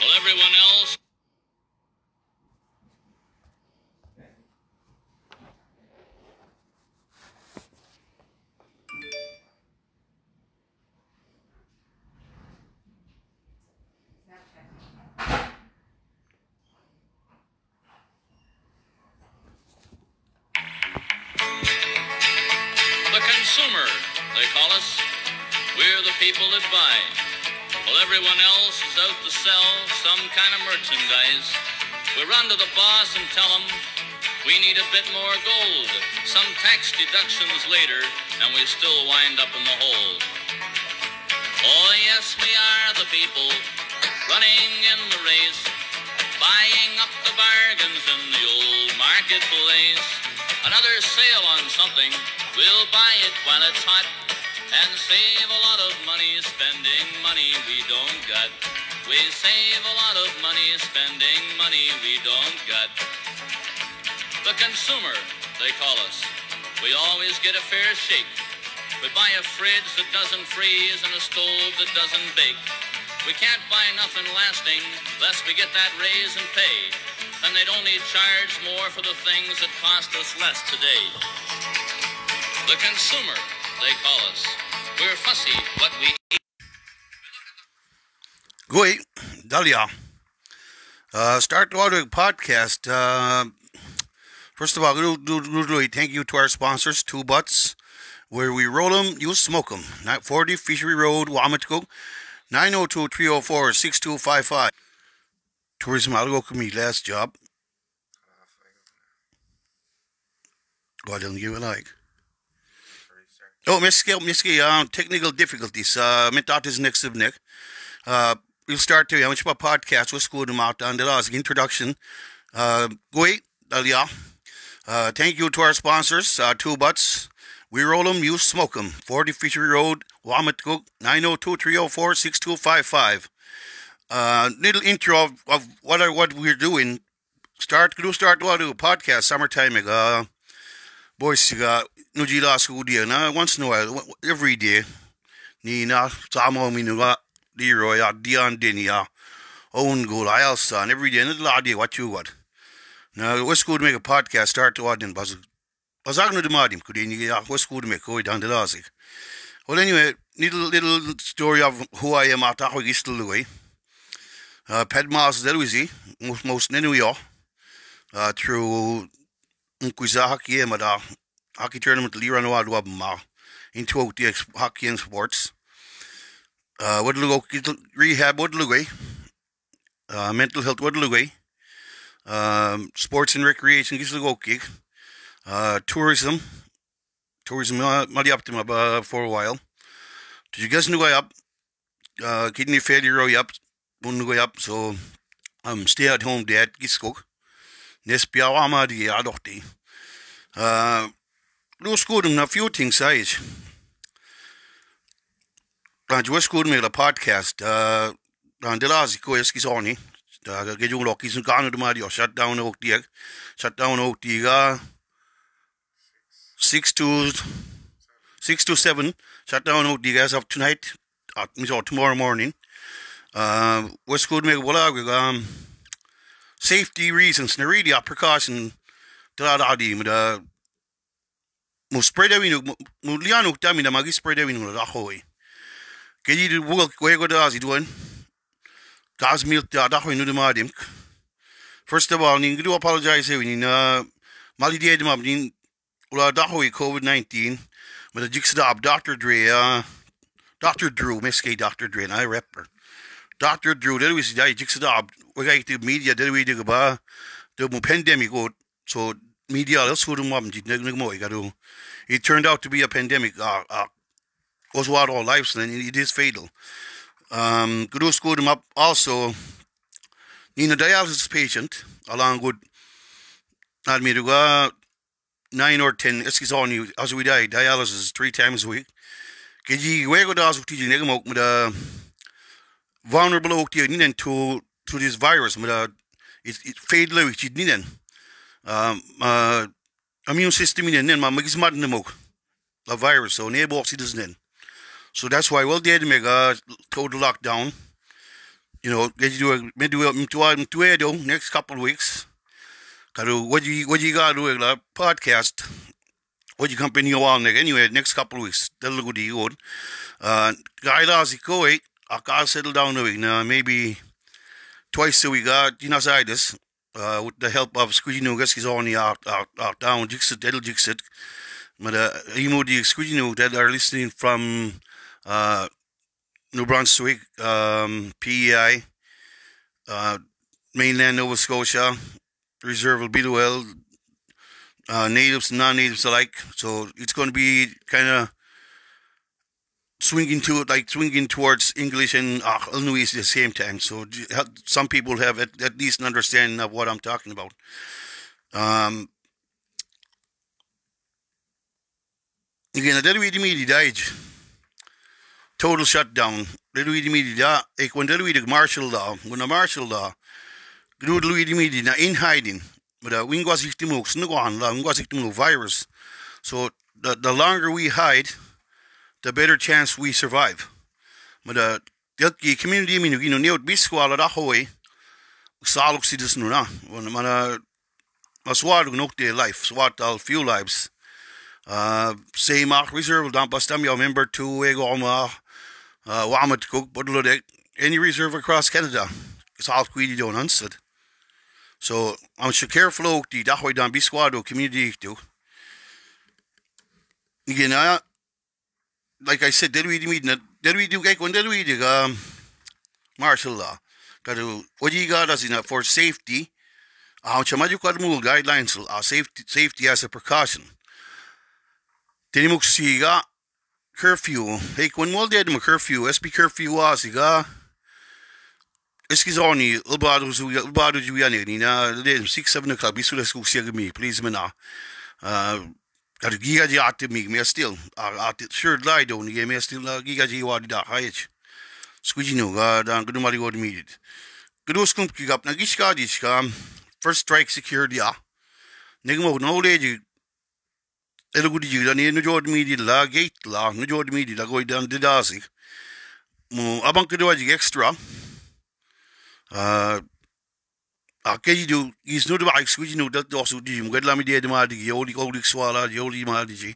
Well, everyone else. Of merchandise, we run to the boss and tell him we need a bit more gold. Some tax deductions later, and we still wind up in the hole. Oh, yes, we are the people running in the race, buying up the bargains in the old marketplace. Another sale on something, we'll buy it while it's hot and save a lot of money spending money we don't got. We save a lot of money spending money we don't got. The consumer, they call us. We always get a fair shake. We buy a fridge that doesn't freeze and a stove that doesn't bake. We can't buy nothing lasting lest we get that raise and pay. And they'd only charge more for the things that cost us less today. The consumer, they call us. We're fussy, but we eat. Goi, Dalia. Uh, start the audio podcast. Uh, first of all, thank you to our sponsors, Two Butts, where we roll them, you smoke them. 40 Fishery Road, Wamatco, 902 304 6255. Tourism, I'll go me last job. God, don't give a like. Oh, miski, miski, um, technical difficulties. Uh, att is next of Nick. Uh, we'll start to, I'm podcast, we'll school them out, and the last introduction. Uh, wait. Uh, thank you to our sponsors, uh, Two Butts. We roll them, you smoke them. 40 Fishery Road, Wagmatcook, 902 304 6255. Uh, little intro of, of what, I, what we're doing. Start, do start to do a podcast summertime. Uh, boys, uh, no jila school dia na once in a while, every day. Ni na sama mi nuga uh, diro ya dian dini ya uh, own goal I also and every day and la day what you what. Now what's good to make a podcast start to add in buzz. Was agno de madim could you what's good to make go down the lasik. Eh? Well anyway, little little story of who I am at still the way. Uh, Pedmas Deluisi, most most York, uh, through Nkuza Hockey Mada hockey tournament Lira no Adwa Ma into the hockey and sports. Uh, what lugo rehab lugo uh, mental health lugo um, sports and recreation gis lugo gig uh, tourism. Tourism uh, my uh, for a while. Did you guys know I up? Uh, kidney failure up one go up so um stay at home dad giskok nespiawama di adokti uh Lu skoedem na few things age. Dan jo skoedem med podcast. Uh dan de lazi ko eski soni. Da ge jo lokki sun kanu de mari shut down ok diek. Shut down ok diga. 6 to 6 to 7 shut down ok diga as of tonight. Uh, or tomorrow morning. Uh, what's good make wala um safety reasons na really a precaution da da di uh mo spread away mo liano tami na magi spread away no ako eh kaya di bugal ko ko da si duan gas milk da da no de madim first of all ning do apologize eh ni na mali di edma ni ula da ko covid 19 with a jix da Dr. Dre uh Dr. Drew miske Dr. Dre and I rep Dr. Drew did we see jix da we got the media did we dig ba the pandemic go so media else would have mobbed mo it turned out to be a pandemic uh, uh goes wild all lives and it is fatal. Um good school him up also. In a dialysis patient along with go nine or ten it's on you as we die. Dialysis three times a week. Keji wego da su tiji nega mok with a vulnerable ok to to this virus with a it it fade low it ninen. Um, uh, immune system in then ma magis mad mo la virus so ne box it isn't so that's why well did mega total lockdown you know, get you do a me do next couple of weeks. Kadu what you what you got to do a podcast. What you company you on anyway next couple of weeks. That'll go to you. Uh, guy last go wait. I'll settle down a week now. Maybe twice a week. Uh, this. Uh, with the help of Squeegee Nugas, he's only out, out, out down, Jixit, Del Jixit. But, uh, imo the Nugas that are listening from, uh, New Brunswick, um, PEI, uh, mainland Nova Scotia, reserve the well, uh, natives non-natives alike. So it's going to be kind of swinging to like swinging towards English and uh, Illinois at the same time. So some people have at, at least an understanding of what I'm talking about. Um, again, did we media died. Total shutdown. We media ik we the martial law when the martial law. Gnud we media na in hiding. But uh, we was ich timo snugan la we was ich timo virus. So the the longer we hide the better chance we survive. Maar de die community mi nu neot biskwala da hoy saluk si dus nu na. Maar maar swad nog de life swad al few lives. Uh, say mak reserve dan pastam yo member to ego ma uh, wamat cook bodlo de any reserve across Canada. It's all queedy don't unstood. So I'm sure careful die dahoy dan biskwado community do. Again, I like I said, did we do did we do kijk, did we do um, martial law? Kadu, what you got as in for safety, ang chamaju kadmul guidelines, uh, safety, safety as a precaution. Tinimuk siga, curfew. Hey, kung mo dead mo curfew, SB curfew wa siga. Eskasoni, ulbado zu ulbado ju yani ni na de 6 7 o'clock la school siya mi, please me na. Uh, Kad giga ji ati mig me still ati sure lie do ni me still giga ji wadi da hayech. Squeegee no ga dan gudu mari wadi mi. Gudu skump ki gap na gishka di ska first strike secured ya. Nigmo no le ji Elo gudi ji ni no jod mi di la gate la no jod mi di la go dan de dasi. Mo abang kudu ji extra. Uh, Aquele do isso não vai escutar no da nosso dia um gadla me dia de mal de eu de eu de swala eu de mal de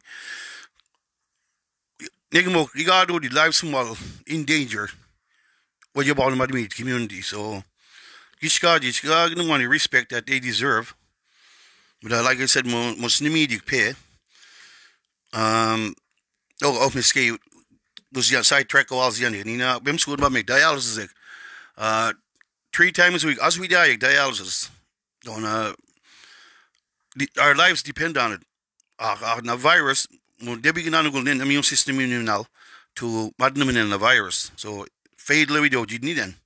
Nigmo ligado de life small in danger what you about my community so Gishka Gishka no to respect that they deserve but uh, like I said mo musnimi pay um oh oh miskay was ja side track was ja nie na bim skoon ba me dialysis uh three times a week as we die dialysis. On uh our lives depend on it. Uh, uh, na virus mo debi ginanugol nin immune system yun now to madnamin the virus. So fade lewi do jid ni den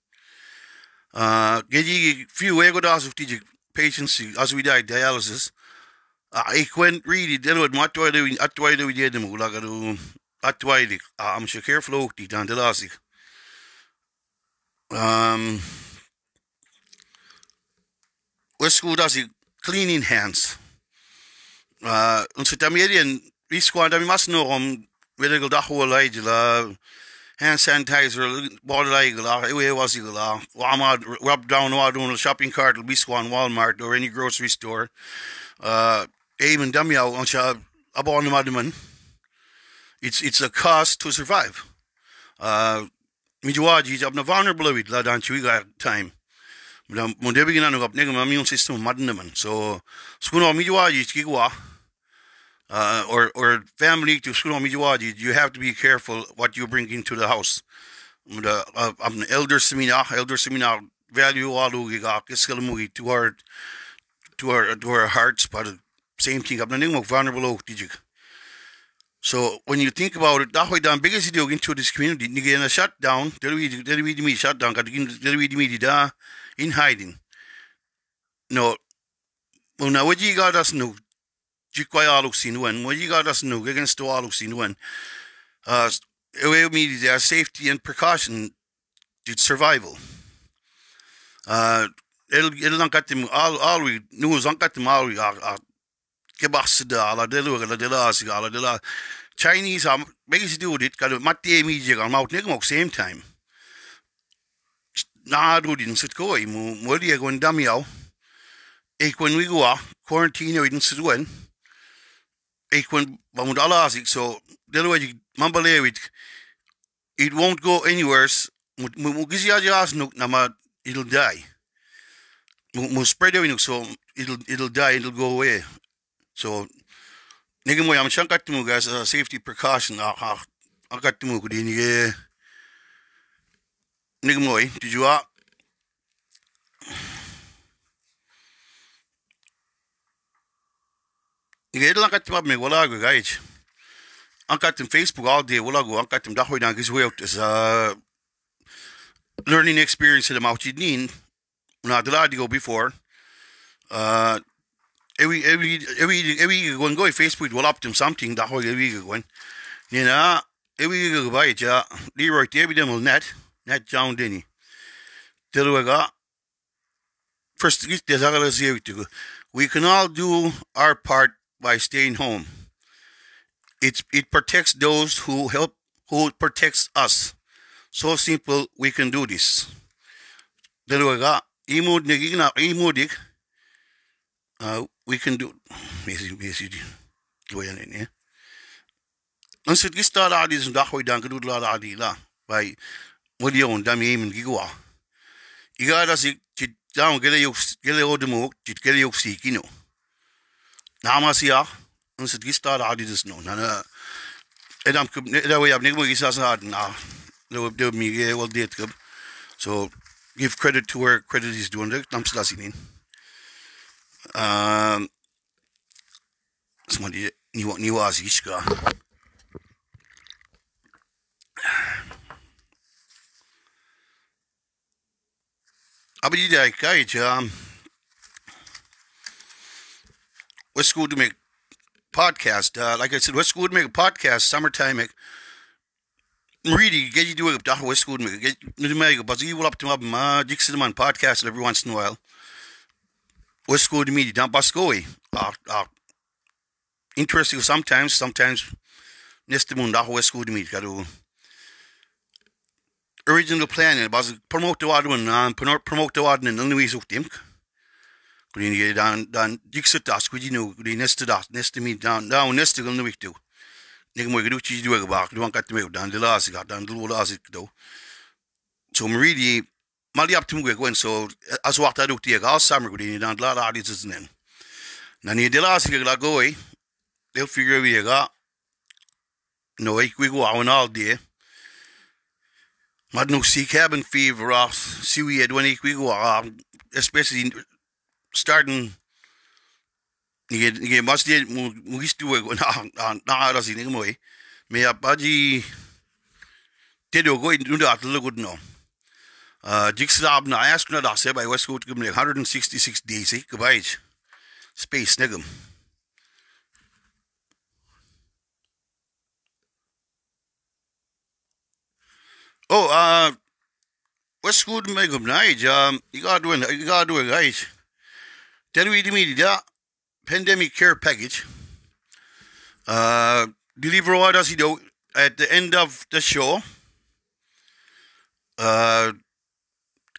uh geji few ego das of patients as we die dialysis uh, ik went really delod matwa do atwa do di dem ulaga do atwa di am shakir flow di dan delasik um Westwood as cleaning hands. Uh, onze tamierien, wie squad, we must know om, weet ik dat hoe leid la, hand sanitizer, water leid la, ewe was ik la, wama rub down wa doen a shopping cart, we squad Walmart or any grocery store. Uh, even dam jou, ons ja, abon de madman. It's, it's a cost to survive. Uh, Mijuaji, op na vulnerable, la dan chuiga time. mo debi gina no kapne ma immune system madne man so skuno mi waji kigwa uh, or or family to skuno mi waji you have to be careful what you bring into the house the uh, um, elder semina elder semina value alu giga kiskal to our to our to our hearts but same thing up mo vulnerable dijig so when you think about it, that way down biggest deal into this community, nigga in a shutdown, there we there we me shutdown, got there we me da in hiding. No, una waji got us no, jikwai aluk sinuan, waji got us no against the aluk sinuan. Uh, away me their safety and precaution, did survival. Uh, it'll not got them all all we knew was on got them are kebasida ala delu ala dela asiga ala dela Chinese um, am biggest do it kalau mati media kan mau nek mok same time. Na do din sit ko mo mo dia gon damiao ik when we go quarantine we din sit wen ik when bamud ala asik so delo way mambale it it won't go anywhere mo mo gizi aja asnuk na ma it'll die. Mo spread so it'll it'll die it'll go away so nigga mo am shankat mo guys a safety precaution. Ah ah akat mo ko din ye nigga mo did you ah Nigga it'll akat mo me wala go guys. Ang katim Facebook all day wala go ang katim dahoy na gis way out is uh learning experience in mouth need na go before uh every every every every going go Facebook will them something dahoy every going you know every go by ja Leroy every dem net net John Denny Dilwaga first we can all do our part by staying home it's it protects those who help who protects us. So simple we can do this. Dalawa ka, imod naging na imodik. Uh, we can do message message. Luyan ini. Ang sit gista la di dan kedud la la di la. By modi on dami imin gigwa. Igada si chit down gele yok gele yok si kino. Nama siya ang sit gista la no. Nana edam kub da way ab nig mo gisa sa na. Do do mi ge wel kub. So give credit to where credit is it. Nam sila sinin. Um, somebody ni ni was iska. Abi di kai um what's school to make podcast. Uh, like I said, what's school to make a podcast summertime make Really, get you do it. Dah what's school to make get you make but you will up to my Dixon man podcast every once in a while. What's school to me? Don't bus go uh, uh, interesting sometimes. Sometimes neste mun dah what's school to me. Original plan was promote the wadman and promote the wadman and Louise Uktim. Kun je dan dan dikse tas kun nu die neste das neste mi dan dan neste gal nu ik tu. Nik mo gedu chi du ba du kat me dan de las gat dan du las ik do. So me really mali up tum gwen so as wat adu tie gal summer kun dan la la dis nen. Na ni de las ik la They'll figure we ga. No, ik we go on all day. Maar nog zie cabin fever off. See we had ik we go uh, especially starting ni ni mas dia mu histu go na na ara si ni mo e me a baji te do go in da atlo good no uh jigsab na ask na da se by westwood gum 166 days e goodbye space nigum Oh, uh, Westwood Megum Night, um, you gotta do it, you gotta do it, guys. Television media pandemic care package. Uh, deliver orders, you know, at the end of the show. Uh,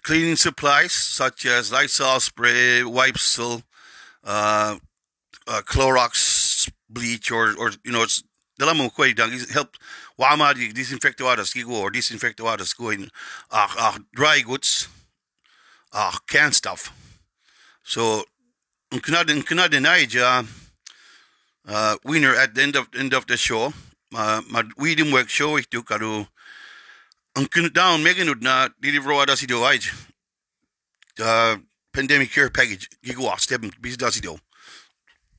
cleaning supplies such as Lysol spray, wipes, uh, uh, Clorox bleach, or or you know, it's the dala mo ko help wama di disinfect waters gigo or disinfect waters go in uh, uh, dry goods uh, canned stuff. So in Canada in Canada Niger uh, winner at the end of end of the show. Uh, ma we didn't work show ich du karu ang down megan na deliver water si do pandemic care package gigo step bis does do.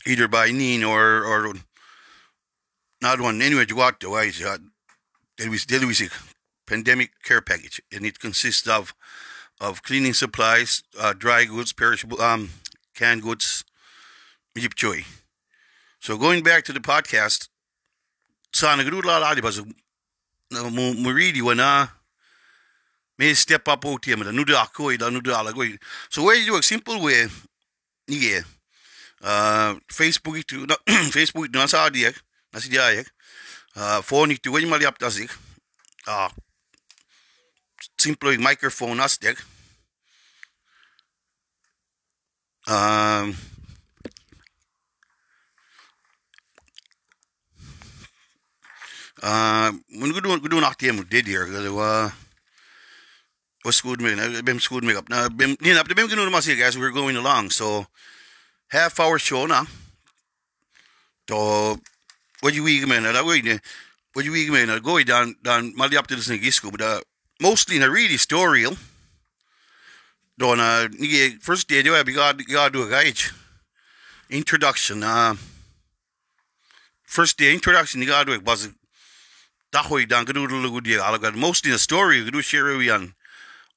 Either by Neen or or not one anyway you got to I uh, there was there was a pandemic care package and it consists of of cleaning supplies, uh, dry goods, perishable um canned goods, Jeep Joy. So going back to the podcast, sana gadu la la ba mo mo really wana may step up out here da nu da ko da nu da la go. So where you a simple way yeah. Uh, Facebook Facebook itu nasa Asi diajek. Fónig tu wenymal yap tasik. Simplu ik microphone astek. Um, Mun gudu gudu nak tiam dia dia kalau wa was school make bem school make up. Now bem ni nak bem gudu masih guys we're going along so half hour show now. So what you week man? Na way what you week man? Go down down mali up to this nigi school but uh, mostly a really story do na ni first day do I god god do a guide introduction uh first day introduction ni god do it. Was dahoy dan gadu lugu dia alagad mostly the story gadu share yan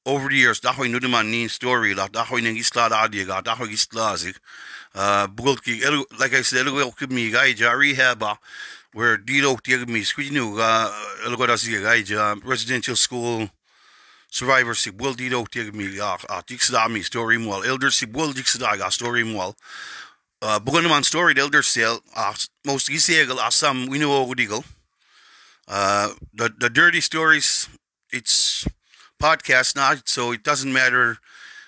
over the years dahoy nu man ni story la dahoy nang isla da dia ga dahoy isla sig uh bulki like i said elu give me guy ja rehab uh, where dilo dia me. Squid nu ga elu ga das guy ja residential school survivor si bul dilo dia me ga a dixda me story mo elder si bul dixda ga story mo uh bugan man story elder sale uh, most gisegal asam know ogudigal uh, the the dirty stories, it's podcast now, so it doesn't matter.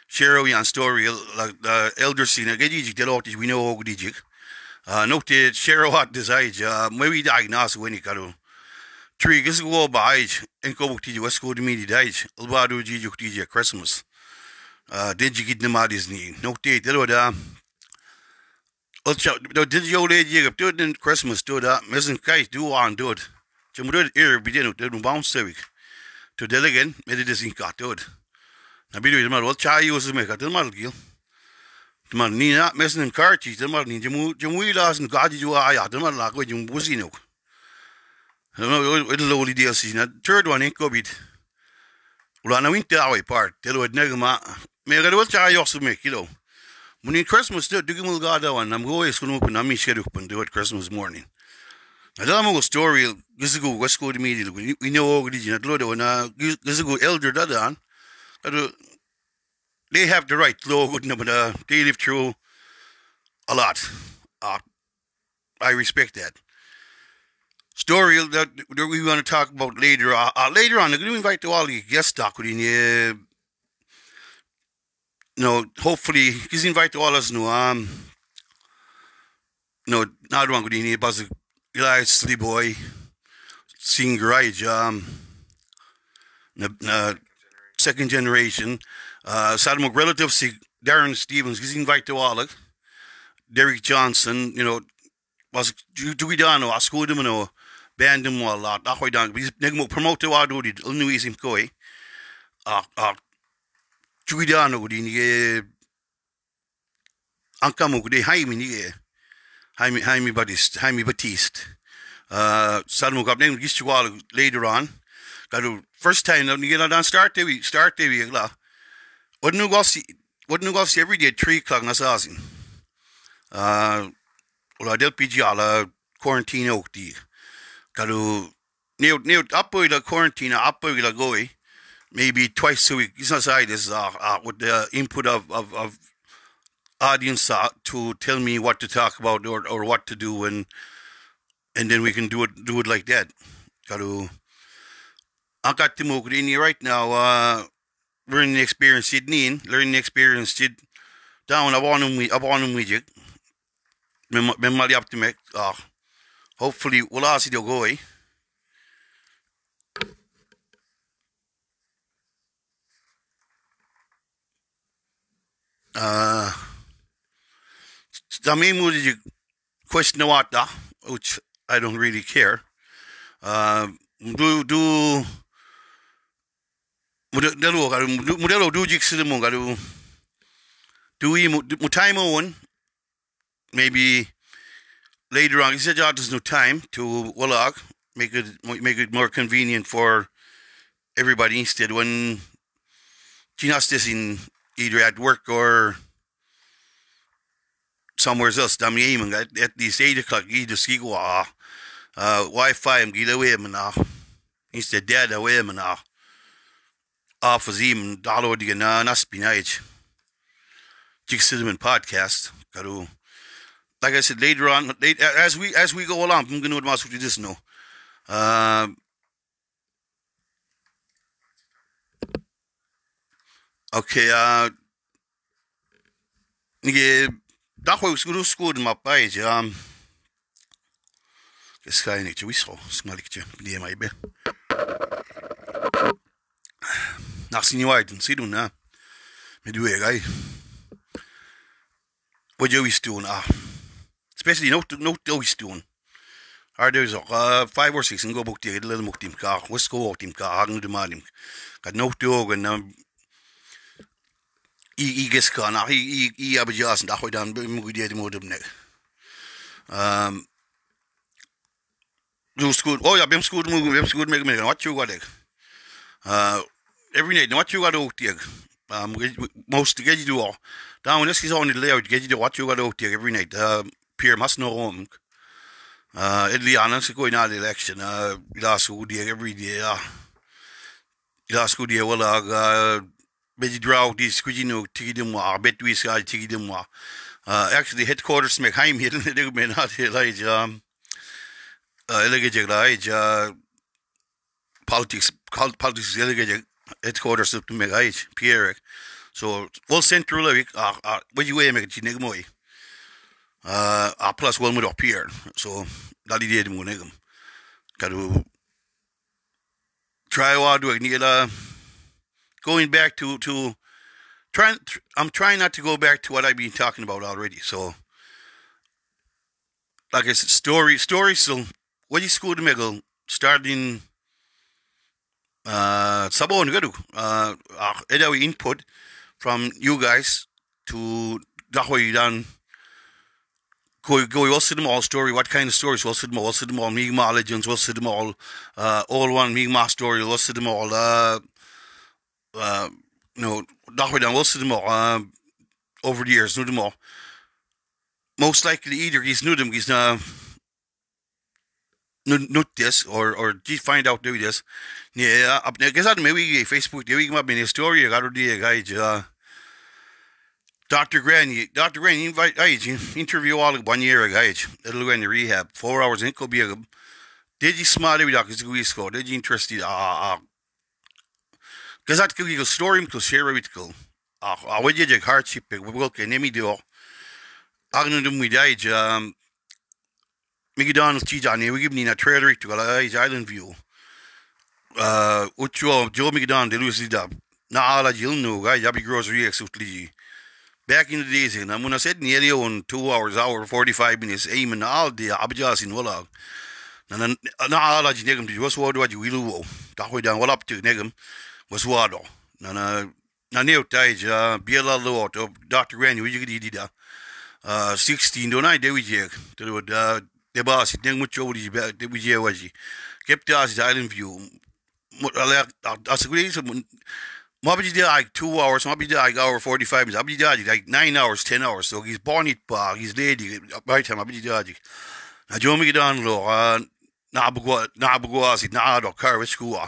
Share on story like the elder scene. Get you get out we know how good you. Uh, no te share what desire. Uh, maybe diagnose when you got to. Three guys go by and go to you. Good to me? Died. Albado Gigi DJ Christmas. Uh, did you get them out Disney? No te did what uh. Did you lady do it Christmas? Do that. Missing guys do on do it. Jam rud ir bidin ut un bounce civic. To delegan, med det sin katod. Na bidu il mar wal chai us me katel mar gil. Mar ni na mesen karchi, de mar ni jamu jamu las en gaji ju aya, de mar la ko jum busino. No, it lowly deal si na third one in covid. Ula na winter away part, telo et negma. Me ga wal chai us me kilo. Muni Christmas do dugimul gada wan, nam go is kunu pun ami shedu pun do it Christmas morning. Alam mo story gisigo wasko di media we we know og di na tlo na gisigo elder dadan ado they have the right law good no but they live through a lot. Uh, I respect that. Story that, that we want to talk about later uh, later on I'm going to invite to all the guest talk with you no hopefully he's invite to all us no um no not one good in buzz City Boy, sing garage, um, na, second generation. Uh, sa mo relative si Darren Stevens, kasi invite to all Derek Johnson, you know, was dugi dano, asko dem no, band dem mo a lot. Ako dan, nag mo promote to ado di, unu isim ko eh. Ah, ah, dugi dano di ni eh, angka mo di haimi ni eh. Jaime, Jaime Battiste, Jaime Battiste. Uh, Salmo gab name gist wall later on. Got first time now you get on start day start day we la. Wouldn't you go see wouldn't you go see every day three o'clock na sazin. Uh, wala del PG ala quarantine ook die. Got to near near upper the quarantine upper the goy. Maybe twice a week. It's not side this uh, uh, with the input of, of, of audience uh, to tell me what to talk about or, or what to do and and then we can do it do it like that. got to Karu ang katimugrini right now uh learning experience Sydney learning experience Sid down abonum we abonum we jig mem mali up to uh hopefully wala si go eh uh Di question what which I don't really care. Uh, do do modelo garu modelo do jik sida mo garu do we mo time on maybe later on. He said, "There's no time to walk, make it make it more convenient for everybody instead when You Ginas in either at work or." Somewhere else. Dam ye man at at least eight o'clock you just go ah uh Wi-Fi am gila away man ah instead dead away man ah off of him dollar di na na spinach Jig Cinnamon podcast. Karu like I said later on late, as we as we go along I'm gonna do what this no uh okay uh Nige dachwe skuru skud ma page um Geskain ik wiso smalikje die mai be. Nach sin waiden si du na med du gai. What you is doing ah especially no no always doing. Ar dus ook uh, five or six en go boek die little mocht team ka was go team ka hagen de malim. Gat no dogen um, i i ges kan i i i ab jas da ho dan mu die de modum ne um du skool oh ja bim skool mu bim skool me me wat got ik uh every night what you got ook die um most get you do all down this is on the layout get you do what you got ook die every night. Uh pier must know home uh idli anas go in the election uh last school die every day uh last school die well uh beetje draw die squidgy no tigi de moi bet we ska tigi de moi uh actually headquarters me heim hier in de men hat hier like um uh jeg uh politics politics elige headquarters up to me right pierre. So well central like uh what you way me tig moi. Uh plus one up here so dat idee mo negum kadu try wa do ni la going back to to trying I'm trying not to go back to what I've been talking about already. So. Like I said, story story so what you school to middle starting uh sabon gadu uh edawi input from you guys to dahoy dan go go what's them all story? What kind of stories? What's them all them all migma legends what's them all uh all one migma story what's them all uh uh, no, dag dan was them all uh, over the years, nu them all. Most likely either he's nu them, he's na nut this or or just find out do this. Yeah, up I guess I maybe Facebook, the week might be a story I got to guy uh Dr. Gran, Dr. Gran, invite I interview all one year ago. It'll go in the rehab. Four hours in could be a did you smile every score? Did you interested uh Gazat pe wel ke nemi do. Agnu dum mi dai um mi gidan ti jani we give ni na to go island view. Uh ucho jo mi gidan de lusi da. Na ala jil no ga yabi grocery exutli. Back in the days, and I'm gonna said on two hours, hour, 45 minutes, aiming all the abjas in Walla. Na ala jinegum, just what do you will? Tahoy down, well up to negum. Was wado na na na neu tai ja uh, biela lo oh, to dr ran wi gidi di uh, da uh 16 do nai de wi je to da de ba si deng mu cho di ba de wi je wa ji kep ta si island view. Mo ala asugri so mo bi di like 2 hours? Mo bi di like hour 45 minutes? Abi di like 9 hours 10 hours? So he's born it pa he's lady by time abi di na jo mi gidan lo uh, na abu na abu si na do car with school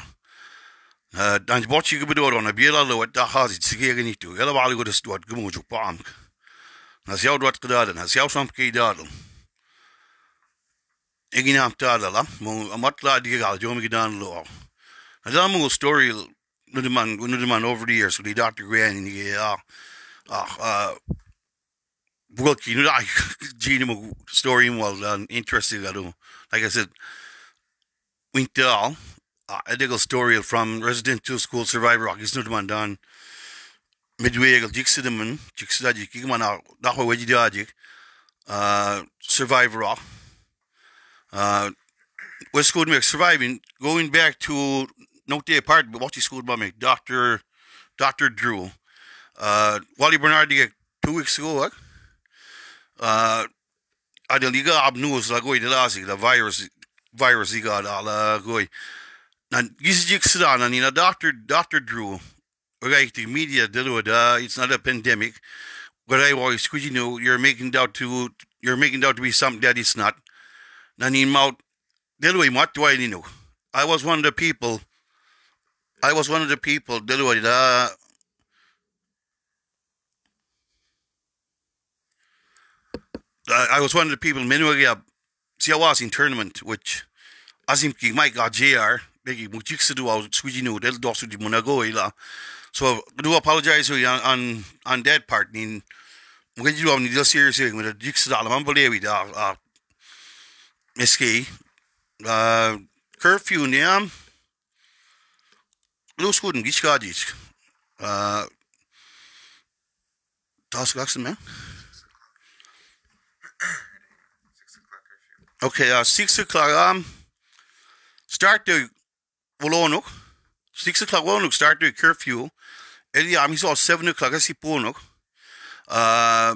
dan bot go bedoor an a biela lo da ha sigé niet toe. Hele wal go stoort gemoe op paam na jou wat gedaden has jou sam ke daden ik naam tadala mo a mat die gal jo gedaan lo na dan mo story nu de man nu de man over the years die dr gran en ja. Ach uh you know, I Gene story was an interesting. Do, like I said, winter uh, a story from residential school survivor ag is nu man dan midwegel diksedemen diksedadik man nach wedi dadik uh survivor uh was school me surviving going back to no day apart but what school by me dr dr drew uh wally bernard two weeks ago uh a de liga ab news la goi de lasig the virus virus i got ala goi na na doctor Dr. Drew okay the media uh it's not a pandemic but I always you know you're making doubt to you're making doubt to be something that it's not na ni maut delway what do I know I was one of the people I was one of the people delway uh I was one of the people many see I was in tournament which Asim ki Mike got JR begi mu chik sidu au squeegee no del dosu di munago ila so do apologize on on on that part je doen, niet heel serieus zeggen, maar dat dikste allemaal beleven daar. Uh, Misschien. Uh, curfew. Los goed, niet gaat. Uh, man. Okay, uh, six o'clock. Um, start the Wolonok. Six o'clock Wolonok start the curfew. Eli am is al seven o'clock as Ponok. Uh,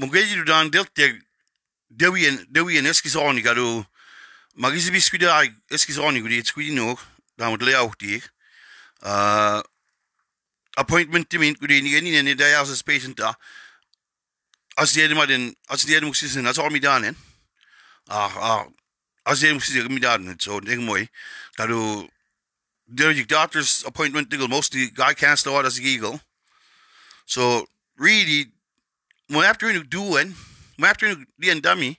Mugeji du dan delt de Dewi en Dewi en Eskasoni gado. Magisi biskuda Eskasoni gudi squidi no. Dan moet layout die. Uh, appointment to me gudi ni ni ni da as patient da. As die maar den as die moet zijn, as al mi dan en. Ah, ah, as jy moet sê my dad net so ding mooi dat der jy doctor's appointment diggle most the guy can't start as eagle so really when after you doing mo after the end dummy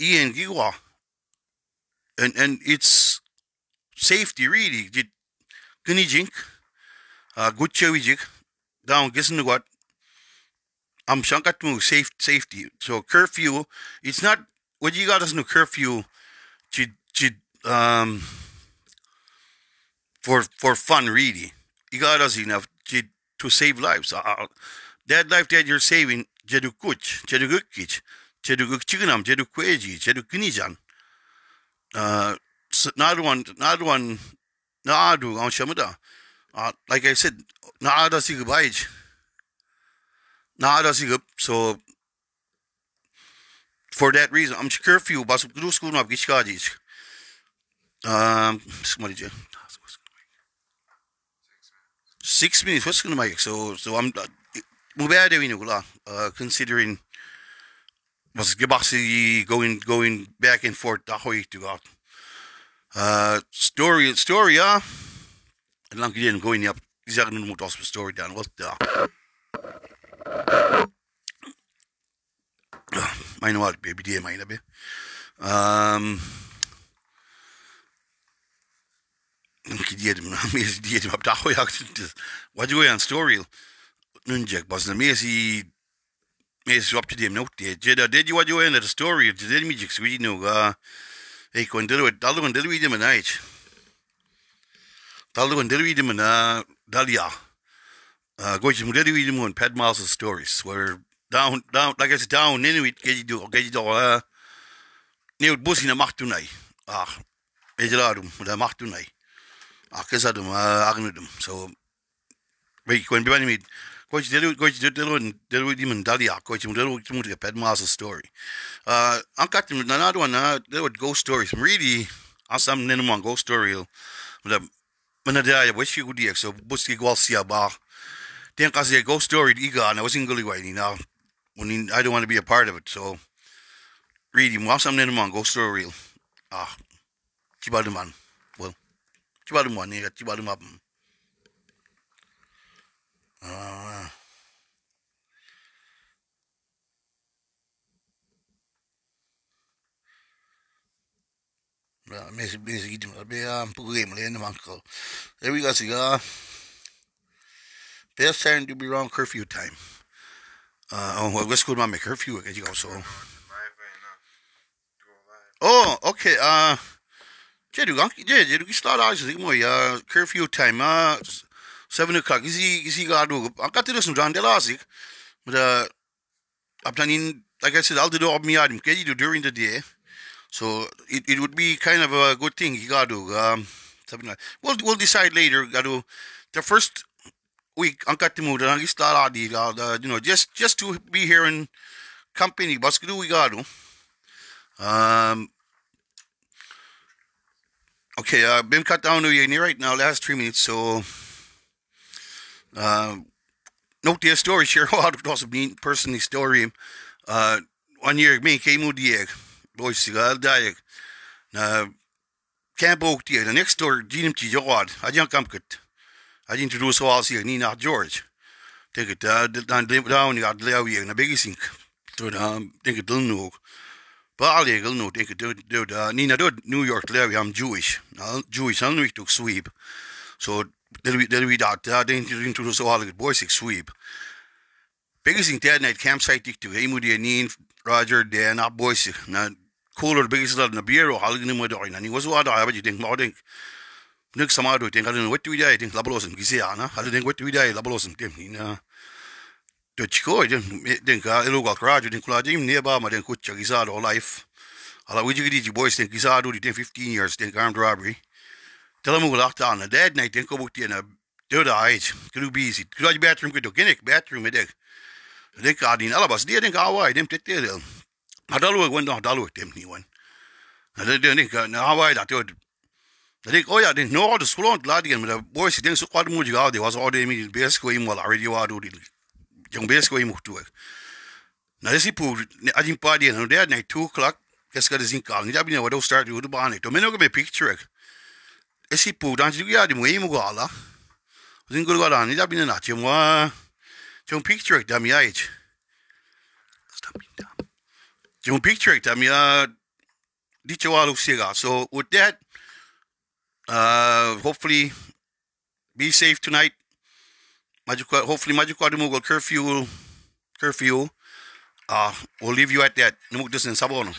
Ian Giwa and and it's safety really. Dit kuni jink uh good chewy jik down gissen what? I'm shankat mu safe safety. So curfew, it's not what you got us no curfew to um for for fun really. You got us enough to, to save lives. Uh, that life that you're saving, jedu kuch, jedu gukich, jedu gukchiganam, jedu kweji, jedu kinijan. Uh not one not one naadu on shamada. Uh, like I said, naada sigabaij. Naada sigab. So for that reason, I'm curfew bas gru school map gishkadis. Um, what did you? Six minutes. What's gonna make? So, so I'm. Mubaya we know uh, considering was gebasi going going back and forth dahoy to God. Uh, story story ja. En lang geleden going up. Ik zeg moet als story down. Wat daar. Meine var baby det meine be. Um ki diedim na mi diedim ab dacho jak on story nunjek bas na mesi mesi up to dem note de jeda did you in the story did mi jik sweet no ga e kon delu dalu kon delu dem na ich dalu kon delu dem na dalia. Uh go to delu dem on ped miles stories where down down like I said down Inuit get you do get you do uh new busi na macht tunai ah ejaladum da macht tunai ah kesadum ah agnudum so we when bani mi coach delu coach delu delu di mandali ah coach delu mu get ped miles story uh I'm got them another one uh they would ghost stories really awesome nenu mon ghost story but mana da ya you good so buski gwalsia ba Then kasi ghost story iga na wasn't gully waiting now when he, I don't want to be a part of it. So. While something in the go story. Ah, chibadu man. Well, chibadu man. Yeah, chibadu man. Ah. Ja, mensen bezig iets met een probleem alleen ko. There we go, cigar. Best time to be around curfew time. Uh, oh, well, let's go to my curfew again. You go so. Oh, okay. Uh, Yeah, Jedu, you start out. You know, uh, curfew time. Uh, seven o'clock. Is he? Is he got to? I got to listen to John Delasik, but uh, I'm planning. Like I said, I'll do all me item. Can you during the day? So it, it would be kind of a good thing. You got to um, something like. We'll we'll decide later. Got to the first week ang katimuda ang istara di uh, you know just just to be here in company bas kudu we got um okay uh been cut down to you right now last three minutes so uh note the story share how it was being personally story uh one year me came out the boys sigal daig na camp ook die the next door dinim ti jawad ajang kamkut I introduce all here Nina George. Denk het dan down ja leo hier na big sink. Toen denk het dan nog. Baal je gel nog denk het do Nina do New York leo I'm Jewish. Jewish I'm niet ook sweep. So we dat denk introduce all the boys sweep. biggest thing that night campsite dik to imu di anin Roger Dan up boys na cooler biggest lot na halgin mo do na ni was wa da ba jiding mo ding nik sama we die ting labalos ng gisi ana we die labalos ng tim ni na to chiko ding eh, ding ka eh, ilo ka Roger ding kula dim ne ba ma ding kutcha gisa do life ala we jigi di boys ding gisa do di 15 years ding armed robbery Tell them we locked down na dead night ding ko bukti na do da age kru busy kru bathroom ko do bathroom ding Dink ka din alabas dia dink awai dem tet dia. Adalu wen dah dalu dem ni wan. Ada dia dink na awai da tu. Dink oh ya dink no the school on gladian mit boys di. Jong bes ko im tu. Na desi pu ajin pa dia no dia night 2 o'clock. Kes ka dizin ka ni dabi ne wado start du ba ne. To meno ko me picture. Esi pu dan jiga ya di mu im ko ala. Zin ko ga ni dabi ne na chimwa. Yung picture ya ich. Stop being dumb. Yung picture dam ya di chawalo siga. So with that, uh, hopefully be safe tonight. Hopefully maju kwa mo curfew curfew. Uh, we'll leave you at that. Numuk in sabono.